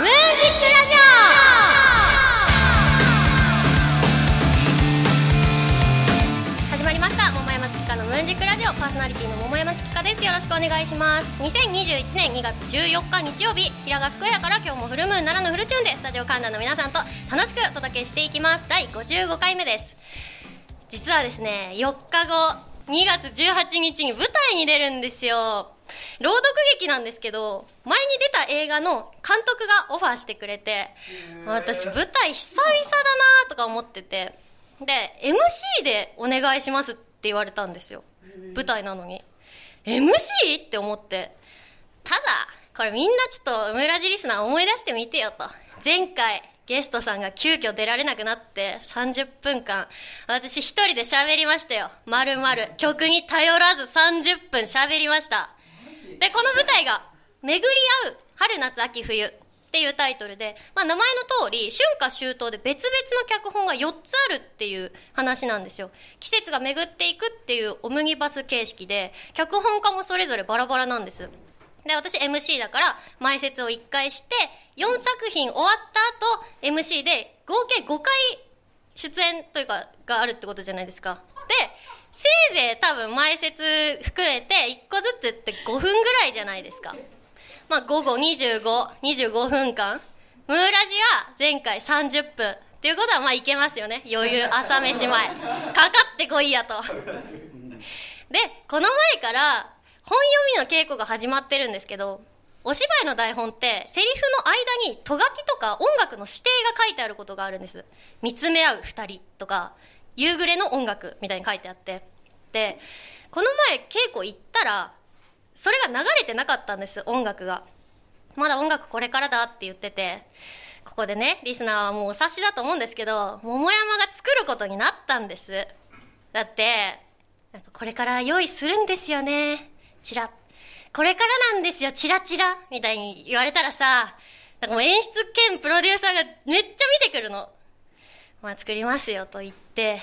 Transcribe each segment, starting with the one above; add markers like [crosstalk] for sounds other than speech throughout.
ムージックラジオ始まりました。桃山月花のムーンジックラジオ。パーソナリティの桃山月花です。よろしくお願いします。2021年2月14日日曜日。平賀スクエアから今日もフルムーン奈良のフルチューンでスタジオ観覧の皆さんと楽しくお届けしていきます。第55回目です。実はですね4日後2月18日に舞台に出るんですよ。朗読劇なんですけど前に出た映画の監督がオファーしてくれて私舞台久々だなとか思っててで MC でお願いしますって言われたんですよ。舞台なのに。MC? って思ってただこれみんなちょっと村地リスナー思い出してみてよと。前回ゲストさんが急遽出られなくなって30分間私一人で喋りましたよ。丸々曲に頼らず30分喋りましたでこの舞台が「巡り合う春夏秋冬」っていうタイトルで、まあ、名前の通り春夏秋冬で別々の脚本が4つあるっていう話なんですよ。季節が巡っていくっていうオムニバス形式で脚本家もそれぞれバラバラなんです。で私 MC だから前説を1回して4作品終わった後 MC で合計5回出演というかがあるってことじゃないですか。でせいぜい多分前説含めて1個ずつって5分ぐらいじゃないですか。まあ午後2525分間。ムーラジは前回30分っていうことはまあいけますよね。余裕朝飯前。かかってこいやと。でこの前から本読みの稽古が始まってるんですけどお芝居の台本ってセリフの間にとがきとか音楽の指定が書いてあることがあるんです。見つめ合う2人とか夕暮れの音楽みたいに書いてあって。でこの前稽古行ったらそれが流れてなかったんです音楽が。まだ音楽これからだって言っててここでねリスナーはもうお察しだと思うんですけど桃山が作ることになったんです。だってなんかこれから用意するんですよね。チラこれからなんですよチラチラみたいに言われたらさなんかもう演出兼プロデューサーがめっちゃ見てくるの。まあ作りますよと言って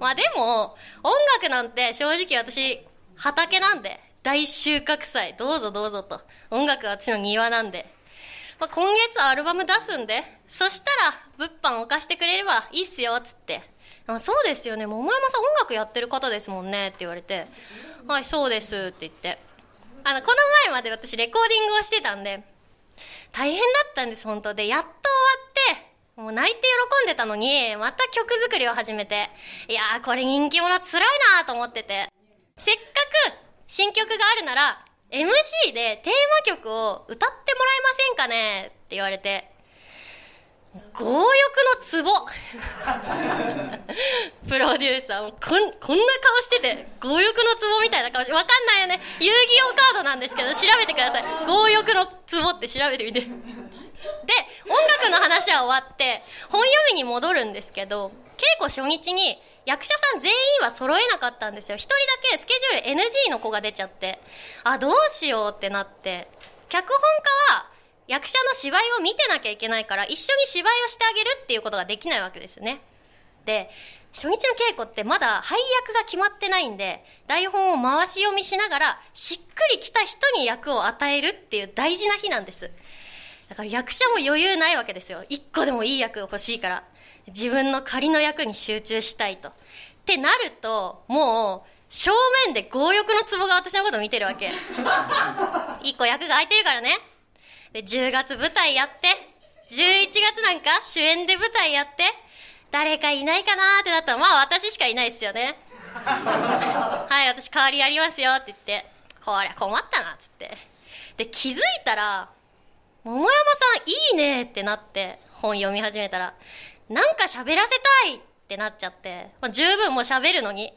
まあでも音楽なんて正直私畑なんで大収穫祭どうぞどうぞと。音楽は私の庭なんで、まあ、今月はアルバム出すんでそしたら物販を貸してくれればいいっすよつって。あそうですよね。桃山さん音楽やってる方ですもんねって言われて。はいそうですって言って。あのこの前まで私レコーディングをしてたんで大変だったんです本当。でやっと終わもう泣いて喜んでたのに、また曲作りを始めて、いやーこれ人気者つらいなーと思ってて、せっかく新曲があるなら、MC でテーマ曲を歌ってもらえませんかねって言われて、強欲のツボ。[laughs] プロデューサーもこんこんな顔してて強欲のツボみたいな顔してわかんないよね。遊戯王カードなんですけど調べてください。強欲のツボって調べてみて。で音楽の話は終わって本読みに戻るんですけど稽古初日に役者さん全員は揃えなかったんですよ。一人だけスケジュール NG の子が出ちゃってあどうしようってなって脚本家は役者の芝居を見てなきゃいけないから一緒に芝居をしてあげるっていうことができないわけですね。で初日の稽古ってまだ配役が決まってないんで台本を回し読みしながらしっくりきた人に役を与えるっていう大事な日なんです。だから役者も余裕ないわけですよ。一個でもいい役欲しいから。自分の仮の役に集中したいと。ってなるともう正面で強欲のツボが私のことを見てるわけ。[laughs] 一個役が空いてるからね。で10月舞台やって。11月なんか主演で舞台やって。誰かいないかなってなったらまあ私しかいないですよね。[laughs] はい私代わりやりますよって言って。こりゃ困ったなっつって。で気づいたら桃山さんいいねってなって本読み始めたらなんか喋らせたいってなっちゃって、まあ、十分もう喋るのに。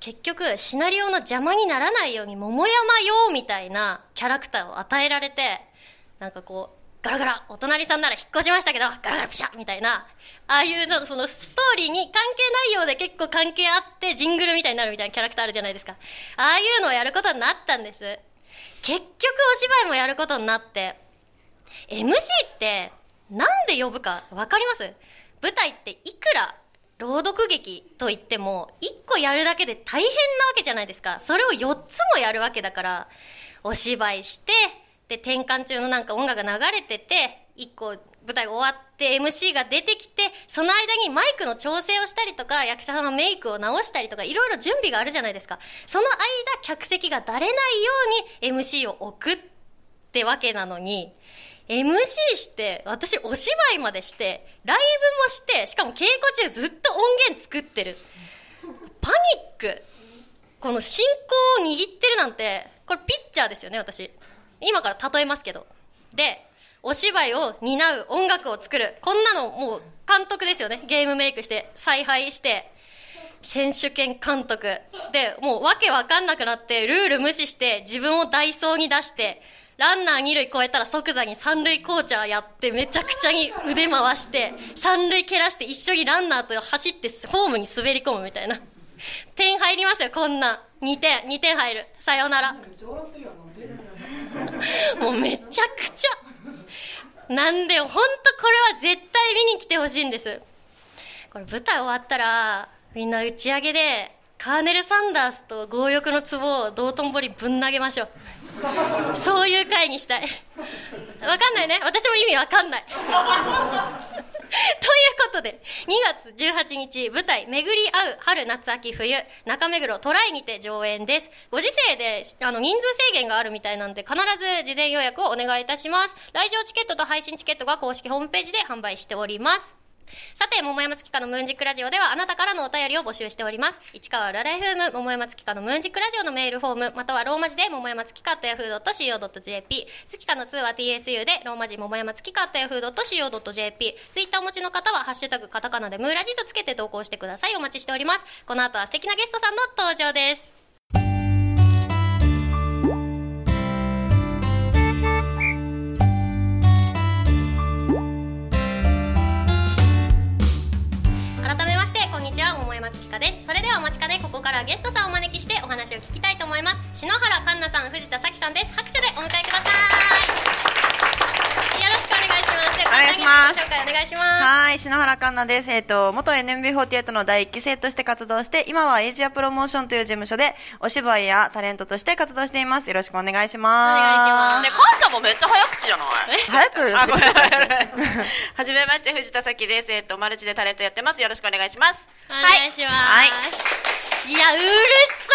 結局シナリオの邪魔にならないように桃山よみたいなキャラクターを与えられてなんかこうガラガラお隣さんなら引っ越しましたけどガラガラピシャみたいなああいうなんかそのストーリーに関係ないようで結構関係あってジングルみたいになるみたいなキャラクターあるじゃないですか。ああいうのをやることになったんです。結局お芝居もやることになって MC ってなんで呼ぶか分かります？舞台っていくら朗読劇といっても1個やるだけで大変なわけじゃないですか。それを4つもやるわけだからお芝居してで転換中のなんか音楽が流れてて1個舞台が終わって MC が出てきてその間にマイクの調整をしたりとか役者さんのメイクを直したりとかいろいろ準備があるじゃないですか。その間客席がだれないように MC を置くってわけなのに MC して私お芝居までしてライブもしてしかも稽古中ずっと音源作ってる。パニック。この進行を握ってるなんてこれピッチャーですよね私。今から例えますけど。でお芝居を担う音楽を作る。こんなのもう監督ですよね。ゲームメイクして采配して選手権監督。でもうわけわかんなくなってルール無視して自分をダイソーに出してランナー二塁超えたら即座に三塁コーチャーやってめちゃくちゃに腕回して三塁蹴らして一緒にランナーと走ってホームに滑り込むみたいな。点入りますよこんな。2点2点入る。さようなら。もうめちゃくちゃ。なんで本当これは絶対見に来てほしいんです。これ舞台終わったらみんな打ち上げでカーネル・サンダースと強欲の壺を道頓堀ぶん投げましょう。そういう回にしたい。わかんないね。私も意味わかんない。ということで2月18日舞台「巡り合う春夏秋冬中目黒トライにて上演です。ご時世であの人数制限があるみたいなので必ず事前予約をお願いいたします。来場チケットと配信チケットが公式ホームページで販売しております。さて、桃山月花のムーンジックラジオではあなたからのお便りを募集しております。市川ララ FM 桃山月花のムーンジックラジオのメールフォーム、またはローマ字で桃山月花と yahoo.co.jp、月花の2は TSU でローマ字桃山月花と yahoo.co.jp、ツイッターお持ちの方はハッシュタグカタカナでムーラジとつけて投稿してください。お待ちしております。この後は素敵なゲストさんの登場です。です。それではお待ちかねここからゲストさんをお招きしてお話を聞きたいと思います。篠原環奈さん藤田咲さんです。拍手でお迎えください。よろしくお願いします。お願いします。紹介お願いします。はい篠原環奈です。えっ、ー、と元 NMB48 の第1期生として活動して今はエイジアプロモーションという事務所でお芝居やタレントとして活動しています。よろしくお願いします。お願いします。ねかんちゃんもめっちゃ早口じゃない？[laughs] 早く [laughs] はじめまして藤田咲です。えっ、ー、とマルチでタレントやってます。よろしくお願いしますお願いします、はい、いやうるさ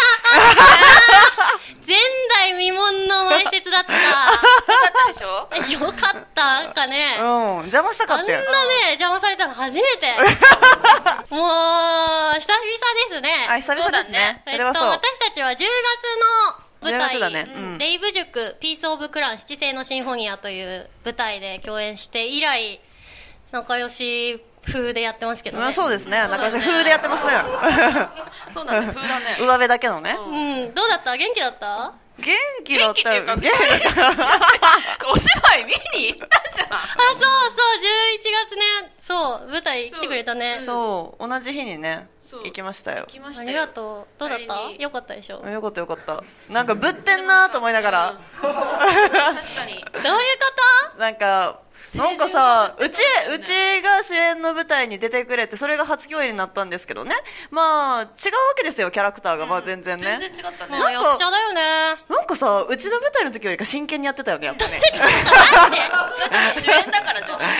前代未聞の前説だった。よかったでしょ？よかったかね。うん。邪魔したかったよあんなね邪魔されたの初めて。もう久々ですね。あ久々ですね。えっと、私たちは10月の舞台、ね。うん、レイブ塾ピース・オブ・クラン七星のシンフォニアという舞台で共演して以来仲良し風でやってますけどね。そうですね。なんか風でやってますね。[laughs] そうだね。[laughs] 風だね。上辺だけのね。うん。どうだった？元気だった？元気だったよ。元気お芝居見に行ったじゃん。あ、そうそう。11月ね。そう。舞台来てくれたね。そう。同じ日にね。行きましたよ。ありがとう。どうだった？よかったでしょ？よかったよかった。なんかぶってんなと思いながら。確かに。どういうこと？なんか、なんかさうちうちが主演の舞台に出てくれてそれが初共演になったんですけどね。まあ違うわけですよキャラクターが、まあ全然ね。全然違ったね。役者だよね。なんかさうちの舞台の時よりか真剣にやってたよねやっぱね。主演だからじゃん。そんなこ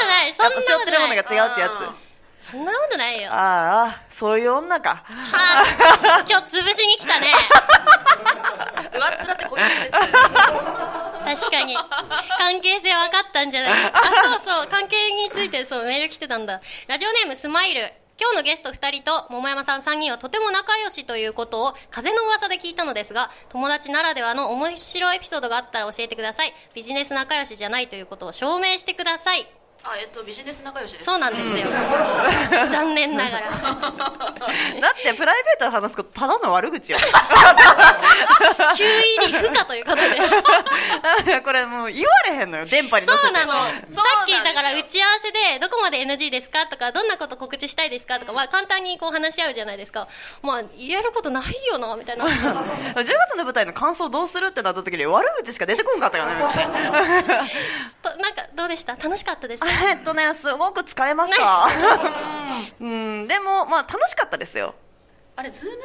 とない。そんなことない。背負ってるものが違うってやつ。そんなことないよ。ああそういう女か、はあ、今日潰しに来たね。[laughs] 上っ面ってこういうです確かに。関係性分かったんじゃない？ですかあそうそう。関係についてそうメール来てたんだ。ラジオネームスマイル。今日のゲスト2人と桃山さん3人はとても仲良しということを風の噂で聞いたのですが友達ならではの面白いエピソードがあったら教えてください。ビジネス仲良しじゃないということを証明してください。あえっとビジネス仲良しです。そうなんですよ。残念ながら。だ [laughs] ってプライベートで話すことただの悪口よ。[laughs] 急入り不可ということで。[laughs] これもう言われへんのよ。電波にそうなの。さっきだから打ち合わせでどこまで NG ですかとかどんなこと告知したいですかとか、まあ、簡単にこう話し合うじゃないですか。まあ言えることないよなみたいな。[laughs] 10月の舞台の感想どうするってなった時に悪口しか出てこんかったからねなんかどうでした？楽しかったですか？えっとねすごく疲れました。うん。でもまあ楽しかったですよあれ Zoom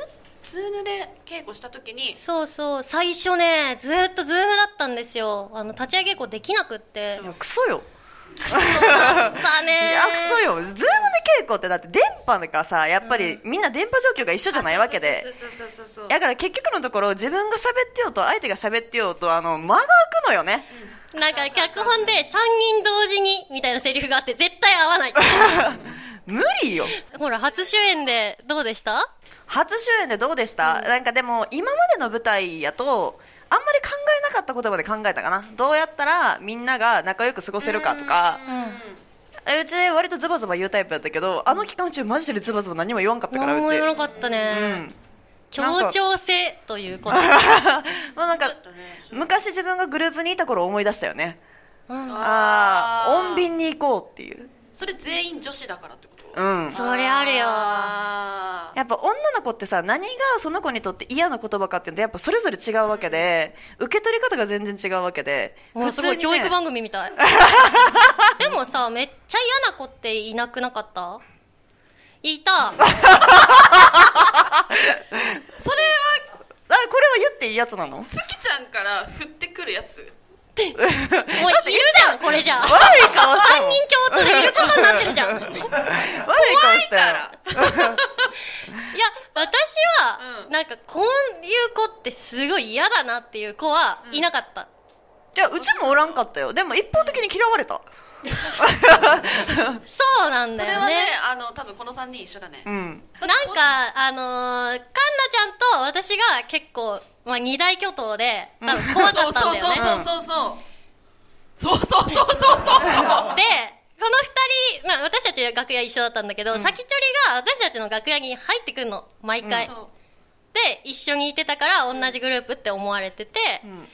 Zoom で稽古した時に。そうそう最初ねずーっとズームだったんですよ。あの立ち上げ稽古できなくって。いやクソよ。そうだった [laughs] いねやクソよ。 Zoom で稽古ってだって電波がさやっぱりみんな電波状況が一緒じゃないわけで。そうそうそうそうそうだから結局のところ自分が喋ってようと相手が喋ってようとあの間が空くのよね。なんか脚本で3人同時にみたいなセリフがあって絶対合わない。[laughs] 無理よ。ほら初主演でどうでした？初主演でどうでした、なんかでも今までの舞台やとあんまり考えなかった言葉で考えたかな。どうやったらみんなが仲良く過ごせるかとか。うん。うち割とズバズバ言うタイプだったけどあの期間中マジでズバズバ何も言わんかったから何うち。も言わなかったうねん。協調性ということまあなんか [laughs] ね。昔自分がグループにいた頃思い出したよね。うん。ああー穏便に行こうっていう。それ全員女子だからってこと？うん。それあるよ。やっぱ女の子ってさ何がその子にとって嫌な言葉かっていうとやっぱそれぞれ違うわけで受け取り方が全然違うわけでもうすごい教育番組みたい。[laughs] でもさめっちゃ嫌な子っていなくなかった？いた。[laughs] それはあこれは言っていいやつなの？月ちゃんから降ってくるやつ [laughs] もういるじゃんこれじゃ。悪い顔した3もん人共通でいることになってるじゃん。いや悪い顔したよ [laughs] 私は、うん。なんかこういう子ってすごい嫌だなっていう子はいなかった、いやうちもおらんかったよ。でも一方的に嫌われたそうなんだよね。それはねあの多分この3人一緒だね。うん。なんかあのー、カンナちゃんと私が結構、まあ、二大巨頭で多分怖かそうったんだよね。そうそうそうそうそうそうそうそうそうそうで、この二人、まあ私たち楽屋一緒だったんだけど、うん先ちょりが私たちの楽屋に入ってくんの、毎回。そうで、一緒にいてたから同じグループって思われてて、うん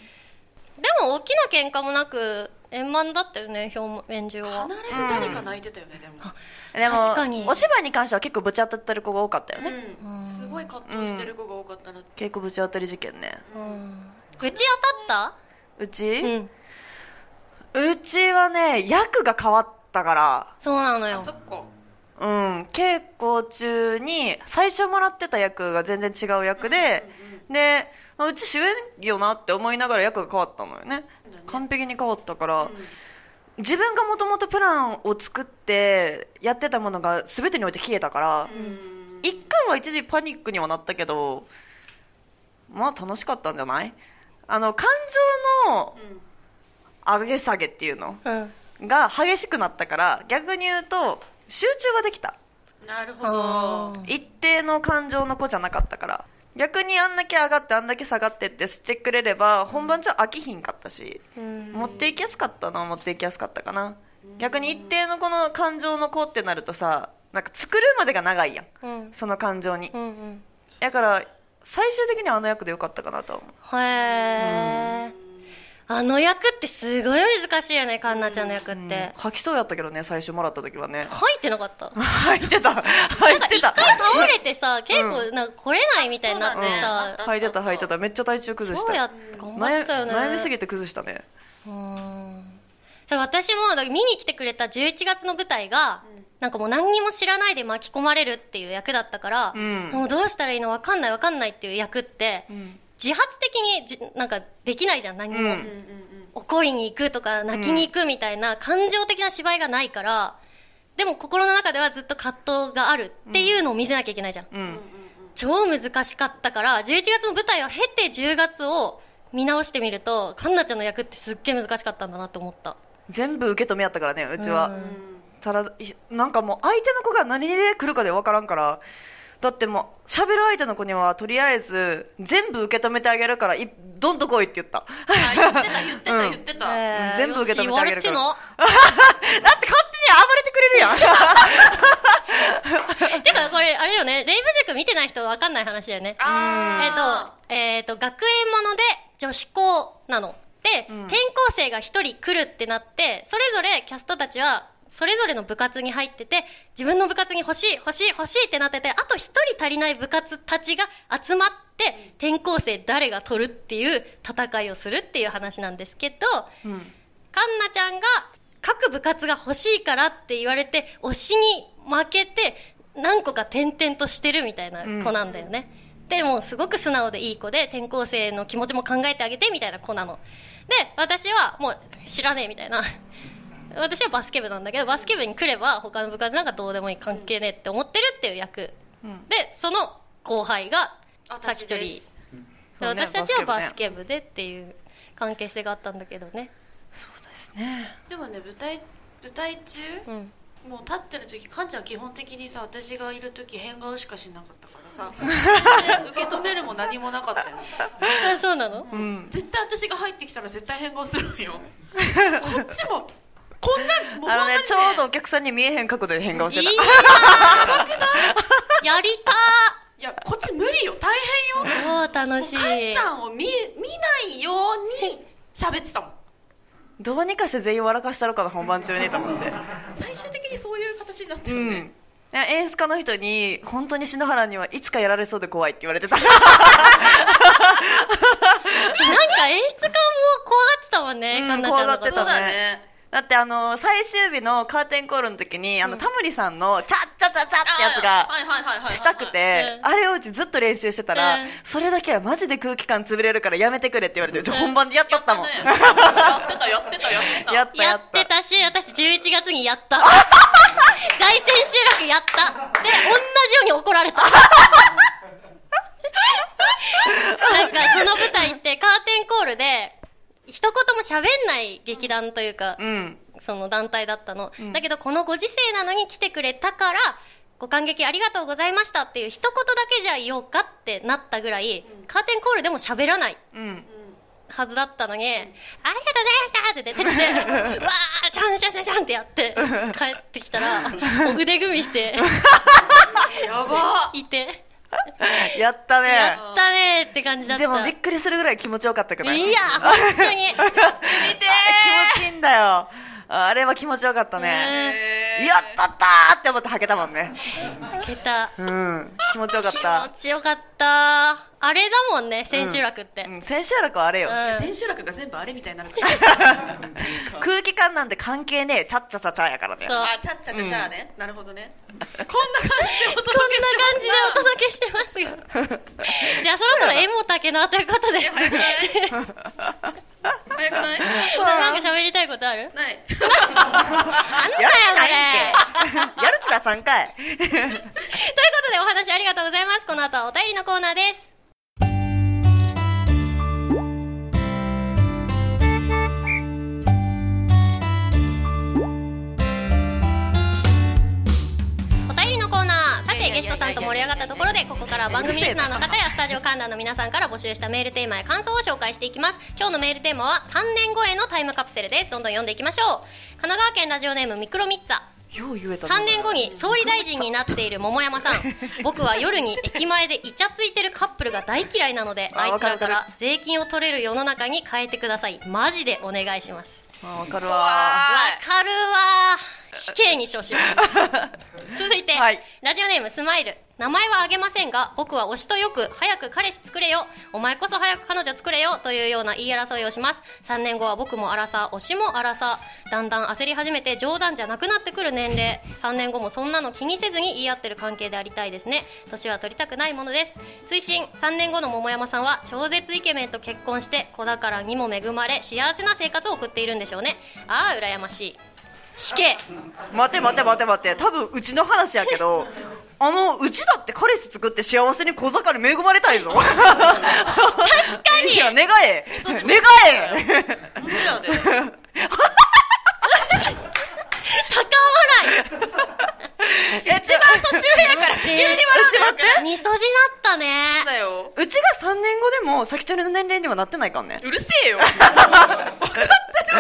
でも大きな喧嘩もなく、円満だったよね、表面上は。必ず誰か泣いてたよねでも。でも確かに。お芝居に関しては結構ぶち当たってる子が多かったよね、うん。すごい葛藤してる子が多かったな結構ぶち当たり事件ね。うん。うち当たっうち、たうん。うちはね役が変わったから。そうなのよ。あ。そっか。うん。稽古中に最初もらってた役が全然違う役で、であうち主演よなって思いながら役が変わったのよね。ね。完璧に変わったから、自分がもともとプランを作ってやってたものが全てにおいて消えたから、うん。一回は一時パニックにはなったけどまあ楽しかったんじゃない？あの感情の上げ下げっていうのうん。が激しくなったから逆に言うと集中ができた。なるほあどー。一定の感情の子じゃなかったから逆にあんだけ上がってあんだけ下がってってしてくれれば本番じゃ飽きひんかったし、うん。持っていきやすかったのは持っていきやすかったかな。逆に一定のこの感情の子ってなるとさなんか作るまでが長いやん。うん。その感情に。うんうん。だから最終的にはあの役でよかったかなとは思う。へー。あの役ってすごい難しいよね、カンナちゃんの役って。吐きそうやったけどね最初もらった時はね。入ってなかった。吐いてた。吐いてた。一回倒れてさ、結構なんか来れないみたいになってさね、吐いてた吐いてた。めっちゃ体調崩した。超や頑張ってたよね。悩みすぎて崩したね。うん。そう私も見に来てくれた11月の舞台が、なんかもう何にも知らないで巻き込まれるっていう役だったから、うん。もうどうしたらいいの分かんない分かんないっていう役って、ん自発的にじなんかできないじゃん何も、うん。怒りに行くとか泣きに行くみたいな感情的な芝居がないからでも心の中ではずっと葛藤があるっていうのを見せなきゃいけないじゃん、うん。超難しかったから11月の舞台を経て10月を見直してみるとカンナちゃんの役ってすっげえ難しかったんだなって思った。全部受け止めやったからねうちは、うん。ただいなんかもう相手の子が何で来るかで分からんからだってもう喋る相手の子にはとりあえず全部受け止めてあげるからいどんと来いって言った。あ言ってた言ってたうん。言ってた、えー全部受け止めてあげるから。よ [laughs] だって勝手に暴れてくれるやん。[laughs] てかこれあれよねレイブ塾見てない人は分かんない話だよね。えっ、あと、えっ、と、学園もので女子校なの。で、うん。転校生が一人来るってなって、それぞれキャストたちは、それぞれの部活に入ってて、自分の部活に欲しい、欲しい、欲しいってなってて、あと一人足りない部活たちが集まって、転校生誰が取るっていう戦いをするっていう話なんですけど、うん。カンナちゃんが各部活が欲しいからって言われて推しに負けて何個か転々としてるみたいな子なんだよね、でもうすごく素直でいい子で転校生の気持ちも考えてあげてみたいな子なの。で私はもう知らねえみたいな私はバスケ部なんだけどバスケ部に来れば他の部活なんかどうでもいい関係ねえって思ってるっていう役、うん。でその後輩が私先取り。ですでそうね私たちはババススケ部でっていう関係性があったんだけどね、そうですね。でもね舞台舞台中うん、もう立ってる時カンちゃん基本的にさ私がいる時変顔しかしなかったからさで [laughs] 受け止めるも何もなかったよ。あそうなの？うん。絶対私が入ってきたら絶対変顔するのよ。[laughs] こっちもこんなんもうあのねちょうどお客さんに見えへん角度で変顔していい？たなーやりたいやこっち無理よ大変よ。ーおー楽しい。カンちゃんを見見ないように喋ってたもん。どうにかして全員笑かしたろかな本番中にと思って。最終的にそういう形になってうるね、ん。いや演出家の人に本当に篠原にはいつかやられそうで怖いって言われてた [laughs] なんか演出家も怖がってたもんね、うんカンナちゃんのことそう怖がってただねだってあの最終日のカーテンコールの時にあのタモリさんのチャッチャチャチャってやつがしたくてうんあれをうちずっと練習してたらうんそれだけはマジで空気感潰れるからやめてくれって言われて本番でやっとったもんやってたやってたやってたやったやってたし私11月にやった大千秋楽やったで同じように怒られたなんかその舞台ってカーテンコールで一言も喋んない劇団というか、うん。その団体だったの、ん。だけどこのご時世なのに来てくれたからご感激ありがとうございましたっていう一言だけじゃ言おうかってなったぐらい、カーテンコールでも喋らないうん。はずだったのに、ありがとうございましたって出てって、[laughs] わー、ちゃんちゃんちゃんちゃんってやって、[laughs] 帰ってきたら、腕組みして、やば。いて、[laughs] やったねやったねーって感じだった。でもびっくりするぐらい気持ちよかったけどいや、本当に。見て気持ちいいんだよあれは気持ちよかったねーやったったーって思ってはけたもんね開けた。うん気持ちよかっ気た持ちよかった。あれだもんね、千秋楽って。うん千秋楽はあれよ。うん。千秋楽が全部あれみたいになるから。[laughs] 空気感なんて関係ねえ。チャッチャチャチャやからね。そう。あちゃっちゃちゃちゃね、なるほどね。[laughs] こんな感じでおこん届けしてな感じでお届けしてますよ。[laughs] じゃあそろそろ絵もたけなということで。早くない？早くない？なんか喋りたいことある？ない。あんだよ、やる気これ。やる気出さんかい。ということでお話ありがとうございます。この後はお便りのコーナーです。お便りのコーナー。さてゲストさんと盛り上がったところでここからは番組リスナーの方やスタジオ観覧の皆さんから募集したメールテーマや感想を紹介していきます。今日のメールテーマは3年後へのタイムカプセルです。どんどん読んでいきましょう。神奈川県ラジオネームミクロミッツァ3年後に総理大臣になっている桃山さん。[laughs] 僕は夜に駅前でイチャついてるカップルが大嫌いなのでああいつらかわら税金を取れる世の中に変えてください。マジでお願いします。あわかるわ。わかるわ死刑に処します。[laughs] 続いて、はい。ラジオネームスマイル。名前はあげませんが僕は推しとよく早く彼氏作れよ。お前こそ早く彼女作れよ。というような言い争いをします。3年後は僕も荒さ推しも荒さ。だんだん焦り始めて冗談じゃなくなってくる年齢。3年後もそんなの気にせずに言い合ってる関係でありたいですね。年は取りたくないものです。追伸。3年後の桃山さんは超絶イケメンと結婚して子宝にも恵まれ幸せな生活を送っているんでしょうね。ああ羨ましい死刑。待て待て待て待て。多分うちの話やけどあのうちだって彼氏作って幸せに小盛り恵まれたいぞ。確かに。いや願え。願え。本当やで。[laughs] 高笑え一番年上やから急に笑うのよくない？いみそじなったね。だよ。うちが3年後でも先取りの年齢にはなってないかんね。うるせえよ。[laughs] 分かってる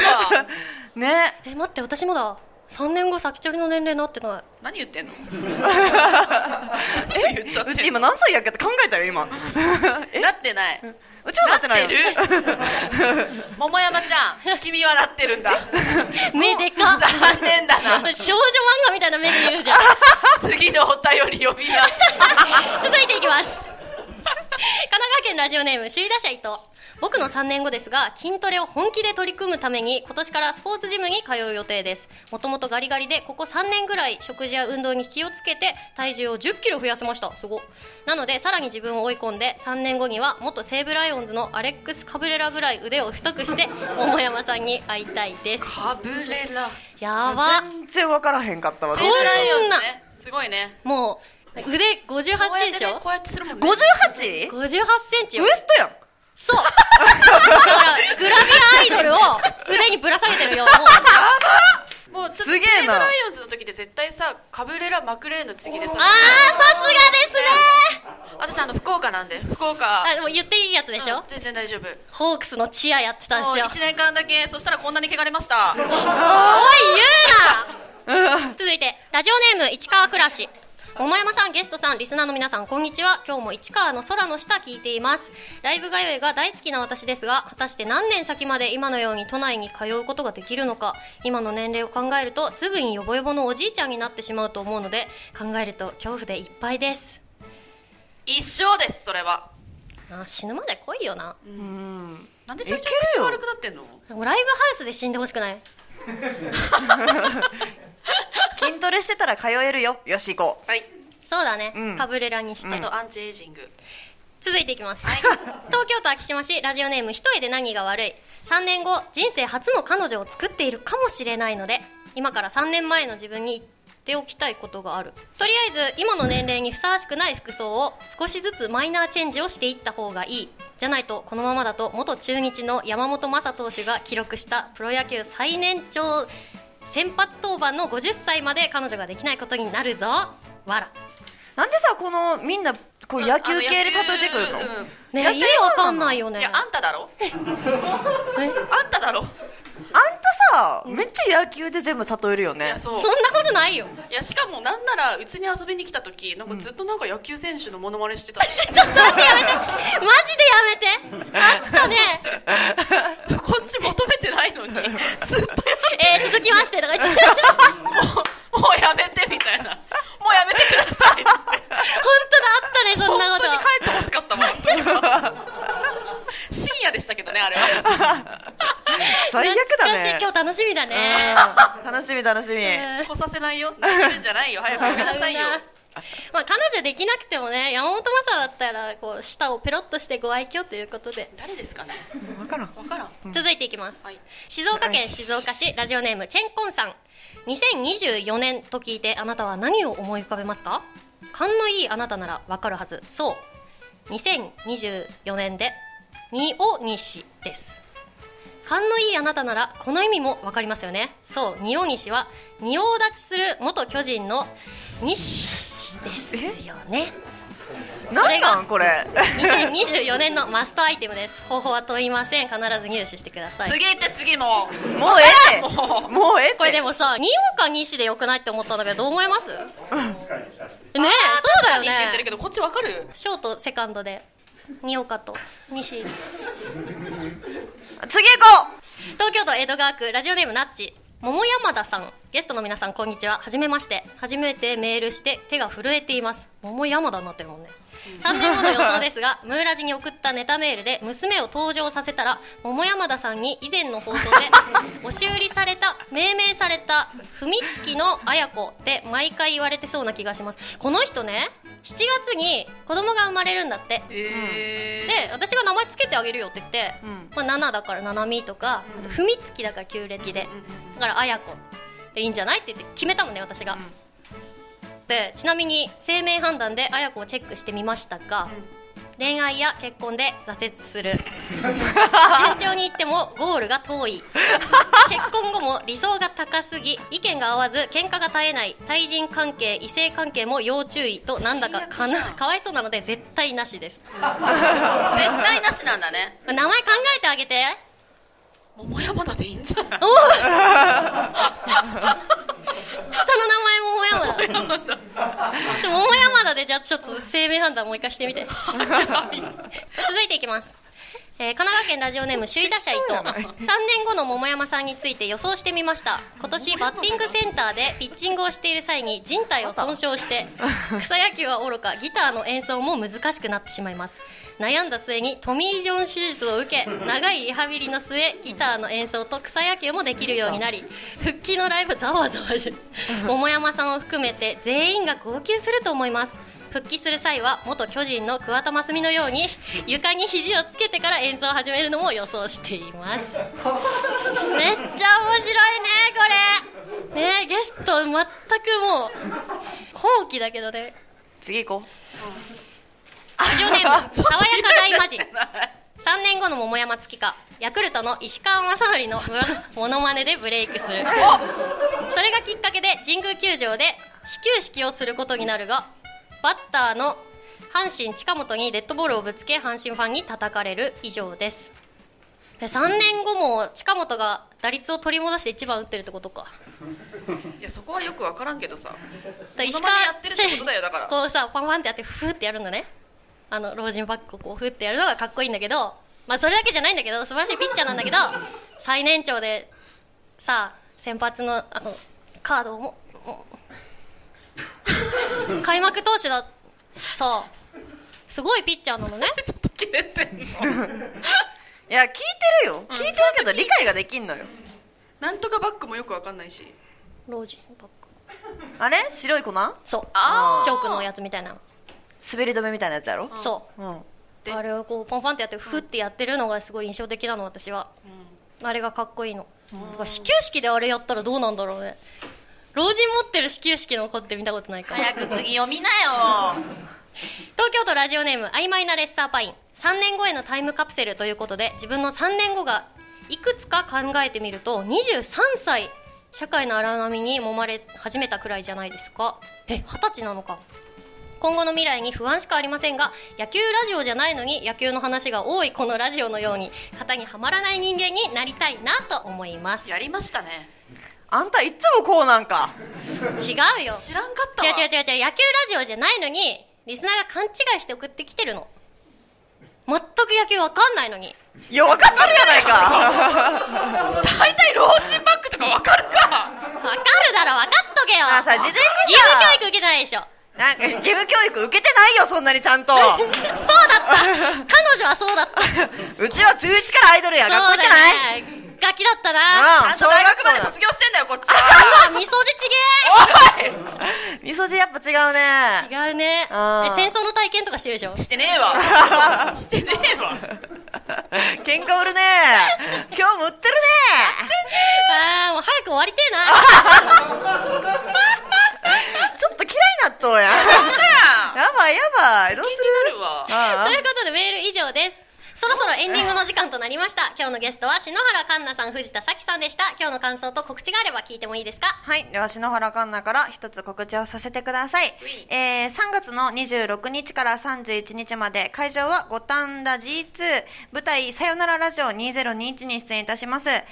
わね。え待って私もだ3年後先取りの年齢なってない。何言 [laughs] ってんの？うち今何歳やっけって考えたよ今。え [laughs] なってない。うちはなってないよる。[laughs] 桃山ちゃん君はなってるんだ。目でか。っ残念だな。少女漫画みたいな目で言うじゃん。次のお便り読みな続いていきます川県ラジオネーム首位打者伊藤。僕の3年後ですが筋トレを本気で取り組むために今年からスポーツジムに通う予定です。もともとガリガリでここ3年ぐらい食事や運動に気をつけて体重を1 0キロ増やせました。すごなのでさらに自分を追い込んで3年後には元西武ライオンズのアレックス・カブレラぐらい腕を太くして [laughs] 桃山さんに会いたいです。カブレラ。やば。全然分からへんかったわ。西武ライオンズねすごいね。もう腕58こうやってでしょねこうやってするもんね。58? 58センチよウエストやん。そう。だからグラビアアイドルを腕にぶら下げてるよもうもうすげえな。ライオンズの時で絶対さカブレラマクレーンの次でさ。あーさすがですね。私あの福岡なんで。福岡。あでも言っていいやつでしょ、うん全然大丈夫。ホークスのチアやってたんですよ。1年間だけそしたらこんなに汚れました。おい言うな！続いてラジオネーム市川暮らし桃山さんゲストさんリスナーの皆さんこんにちは。今日も市川の空の下聞いています。ライブ通いが大好きな私ですが果たして何年先まで今のように都内に通うことができるのか。今の年齢を考えるとすぐにヨボヨボのおじいちゃんになってしまうと思うので考えると恐怖でいっぱいです。一生ですそれは。あ死ぬまで来いよな。うん。なんでちょいちょいいけるよ。口悪くなってんの？ライブハウスで死んでほしくない？[laughs] [laughs] 筋トレしてたら通えるよ。よし行こはい。そうだね、うん。カブレラにして、あとアンチエイジング。続いていきます、東京都昭島市ラジオネーム一重で何が悪い。3年後人生初の彼女を作っているかもしれないので今から3年前の自分に言っておきたいことがある。とりあえず今の年齢にふさわしくない服装を少しずつマイナーチェンジをしていった方がいい。じゃないとこのままだと元中日の山本昌投手が記録したプロ野球最年長先発登板の50歳まで彼女ができないことになるぞ。わらうなんでさこのみんなこう野球系で例えてくるの、ね意味わかんないよね。いやあんただろ。あんただろあんたさめっちゃ野球で全部例えるよね。そう。そんなことないよ。いやしかもなんならうちに遊びに来た時なんかずっとなんか野球選手のモノマネしてた、[laughs] ちょっと待ってやめて。マジでやめて。あったね。[laughs] こっち求めてないのに。ずっと。やえー、続きましてとか言って。[laughs] もうもうやめてみたいな。もうやめてくださいっつって。本当だあったねそんなこと。本当に帰ってほしかったもん時は深夜でしたけどねあれは。[laughs] 最悪だね。今日楽しみだね。うん。楽しみ楽しみ、うん。来させないよ。泣いてるんじゃないよ。[laughs] 早くやめなさいよ。まあ彼女できなくてもね山本昌だったらこう舌をペロッとしてご愛嬌ということで。誰ですかね。分からん。分からん。続いていきます、はい。静岡県静岡市ラジオネームチェンコンさん。2024年と聞いてあなたは何を思い浮かべますか？勘のいいあなたならわかるはず。そう。2024年で二尾西です。勘のいいあなたならこの意味もわかりますよね。そう二尾西は仁王立ちする元巨人の西ですよね。なんなんこれ？2024年のマストアイテムです。方法は問いません。必ず入手してください。次行って次も。もうええ？もうええこれでもさ二王か西でよくないって思ったんだけどどう思います？ねえそうだよ確かにって言ってるねけどこっち分かる？ショートセカンドで二岡と西 [laughs] 次行こ東京都江戸川区ラジオネームナッチ。桃山田さん。ゲストの皆さんこんにちは。はじめまして。初めてメールして手が震えています。桃山田になってるもんね。3年後の予想ですが [laughs] ムーラジに送ったネタメールで娘を登場させたら桃山田さんに以前の放送で [laughs] 押し売りされた命名された踏みつきの綾子って毎回言われてそうな気がします。この人ね7月に子供が生まれるんだって。えで私が名前つけてあげるよって言って、うん。まあ、7だから七海とか、あと踏みつきだから旧暦で、だから綾子でいいんじゃないって言って決めたのね私が、でちなみに生命判断で綾子をチェックしてみましたが、恋愛や結婚で挫折する。[laughs] 順調にいってもゴールが遠い。結婚後も理想が高すぎ意見が合わず喧嘩が絶えない対人関係異性関係も要注意となんだかかなかわいそうなので絶対なしです。[laughs] 絶対なしなんだね。名前考えてあげて桃山田でいいんじゃない下の名前桃山田桃山田でじゃあちょっと生命判断もう一回してみて。[laughs] 続いていきますえー神奈川県ラジオネーム首位打者伊藤。[laughs] 3年後の桃山さんについて予想してみました。今年バッティングセンターでピッチングをしている際に人体を損傷して [laughs] 草野球はおろかギターの演奏も難しくなってしまいます。悩んだ末にトミー・ジョン手術を受け長いリハビリの末ギターの演奏と草野球もできるようになり復帰のライブざわざわし桃山さんを含めて全員が号泣すると思います復帰する際は元巨人の桑田真澄のように床に肘をつけてから演奏を始めるのも予想しています。めっちゃ面白いねこれ。ねゲスト全くもう放棄だけどね。次行こラジオネーム爽やか大魔人3年後の桃山月花ヤクルトの石川雅紀の [laughs] モノマネでブレイクする。それがきっかけで神宮球場で始球式をすることになるがバッターの阪神近本にデッドボールをぶつけ阪神ファンに叩かれる以上です。で3年後も近本が打率を取り戻して1番打ってるってことか。[laughs] いやそこはよく分からんけどさ。だからモノマネやってるってことだよだから。[laughs] こうさパンパンってやってフーってやるのね。あの老人バッグをこうフーってやるのがかっこいいんだけどまあそれだけじゃないんだけど素晴らしいピッチャーなんだけど最年長でさ先発のあのカードをも [laughs] 開幕投手だ。さすごいピッチャーなのね。[laughs] 切れてんの。う [laughs] いや聞いてるよ。聞いてるけど理解ができんのよ。なんとかバッグもよく分かんないし。老人バッグあれ？白い粉？そう。あー。チョークのやつみたいな。滑り止めみたいなやつやろ？そう。うん。で？あれをこうポンポンってやってフってやってるのがすごい印象的なの私は、あれがかっこいいの、だから始球式であれやったらどうなんだろうね老人持ってる始球式の子って見たことないから。早く次読みなよ。東京都ラジオネーム曖昧なレッサーパイン。3年後へのタイムカプセルということで自分の3年後がいくつか考えてみると23歳社会の荒波に揉まれ始めたくらいじゃないですか。え二十歳なのか。今後の未来に不安しかありませんが野球ラジオじゃないのに野球の話が多いこのラジオのように型にはまらない人間になりたいなと思います。やりましたねあんたいつもこうなんか。違うよ。知らんかったわ。違う違う違う違う。野球ラジオじゃないのにリスナーが勘違いして送ってきてるの。全く野球わかんないのに。いや分かってるやないか。[laughs] 大体老人バッグとか分かるか。わかるだろわかっとけよ。あさ事前にさ。義務教育受けてないでしょ。なんか義務教育受けてないよそんなにちゃんと。[laughs] そうだった。彼女はそうだった。[laughs] うちは中1からアイドルや学校行ってない。そうだよねガキだったな。あちゃんと大学まで卒業してんだよこっちは。みそじちおい。みそ汁やっぱ違うね。げえ違うね。戦争の体験とかしてるでしょ？してねえわ。[laughs] してねえわ。喧嘩売るね。今日も売ってるね。ああもう早く終わりてえな。[laughs] ちょっと嫌いになっとうや。や。ばいやばい。どうする？ということでメール以上ですそろそろエンディングの時間となりました今日のゲストは篠原環奈さん藤田咲さんでした今日の感想と告知があれば聞いてもいいですか？はい。では、篠原環奈から一つ告知をさせてください。えー、3月の26日から31日まで、会場は五反田 G2、舞台さよならラジオ2021に出演いたします。え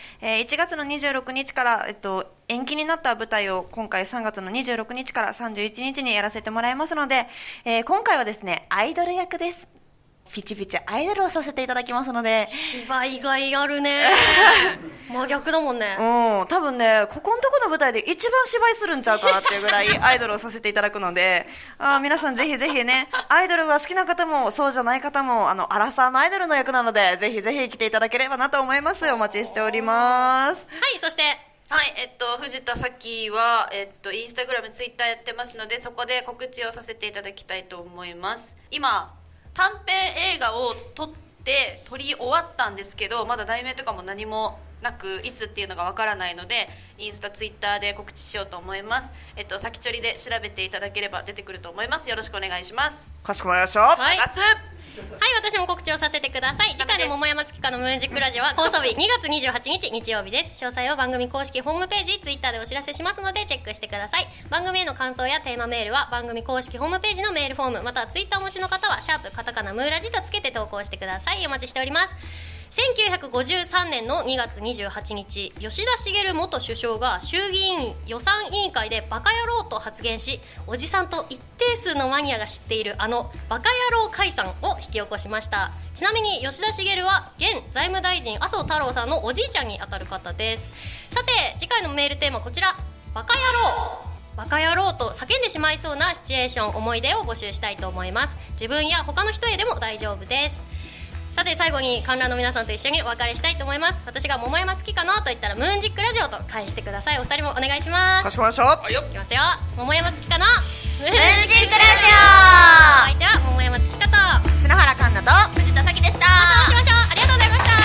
ー、1月の26日から、えっと、延期になった舞台を今回3月の26日から31日にやらせてもらいますので、えー、今回はですね、アイドル役です。ピチピチアイドルをさせていただきますので、芝居がいあるね [laughs] 真逆だもんねうん、多分ね、ここのとこの舞台で一番芝居するんちゃうかなっていうぐらいアイドルをさせていただくので、あー皆さんぜひぜひね、アイドルが好きな方も、そうじゃない方も、あの、アラサーのアイドルの役なので、ぜひぜひ来ていただければなと思います。お待ちしております。はいそしてはい、えっと、藤田咲は、えっと、インスタグラム、ツイッターやってますので、そこで告知をさせていただきたいと思います。今、短編映画を撮って、撮り終わったんですけど、まだ題名とかも何もなく、いつっていうのがわからないので、インスタ、ツイッターで告知しようと思います。えっと、先ちょりで調べていただければ出てくると思います。よろしくお願いします。かしこまりました。はい私も告知をさせてください。次回の桃山月花のムーンジックラジオは放送日2月28日日曜日です。詳細は番組公式ホームページ、ツイッターでお知らせしますのでチェックしてください。番組への感想やテーマメールは番組公式ホームページのメールフォーム、またはツイッターお持ちの方はシャープカタカナムーラジとつけて投稿してください。お待ちしております。1953年の2月28日吉田茂元首相が衆議院予算委員会でバカ野郎と発言しおじさんと一定数のマニアが知っているあのバカ野郎解散を引き起こしました。ちなみに吉田茂は現財務大臣麻生太郎さんのおじいちゃんにあたる方です。さて次回のメールテーマこちら。バカ野郎。バカ野郎と叫んでしまいそうなシチュエーション思い出を募集したいと思います。自分や他の人へでも大丈夫です。さて最後に観覧の皆さんと一緒にお別れしたいと思います。私が桃山月かなと言ったらムーンジックラジオと返してください。お二人もお願いしまかしこまりましたいきますよ。桃山月かなムーンジックラ相手は桃山月かと。まジオ篠原環奈と藤田咲でした。たお会いしましょう。ありがとうございました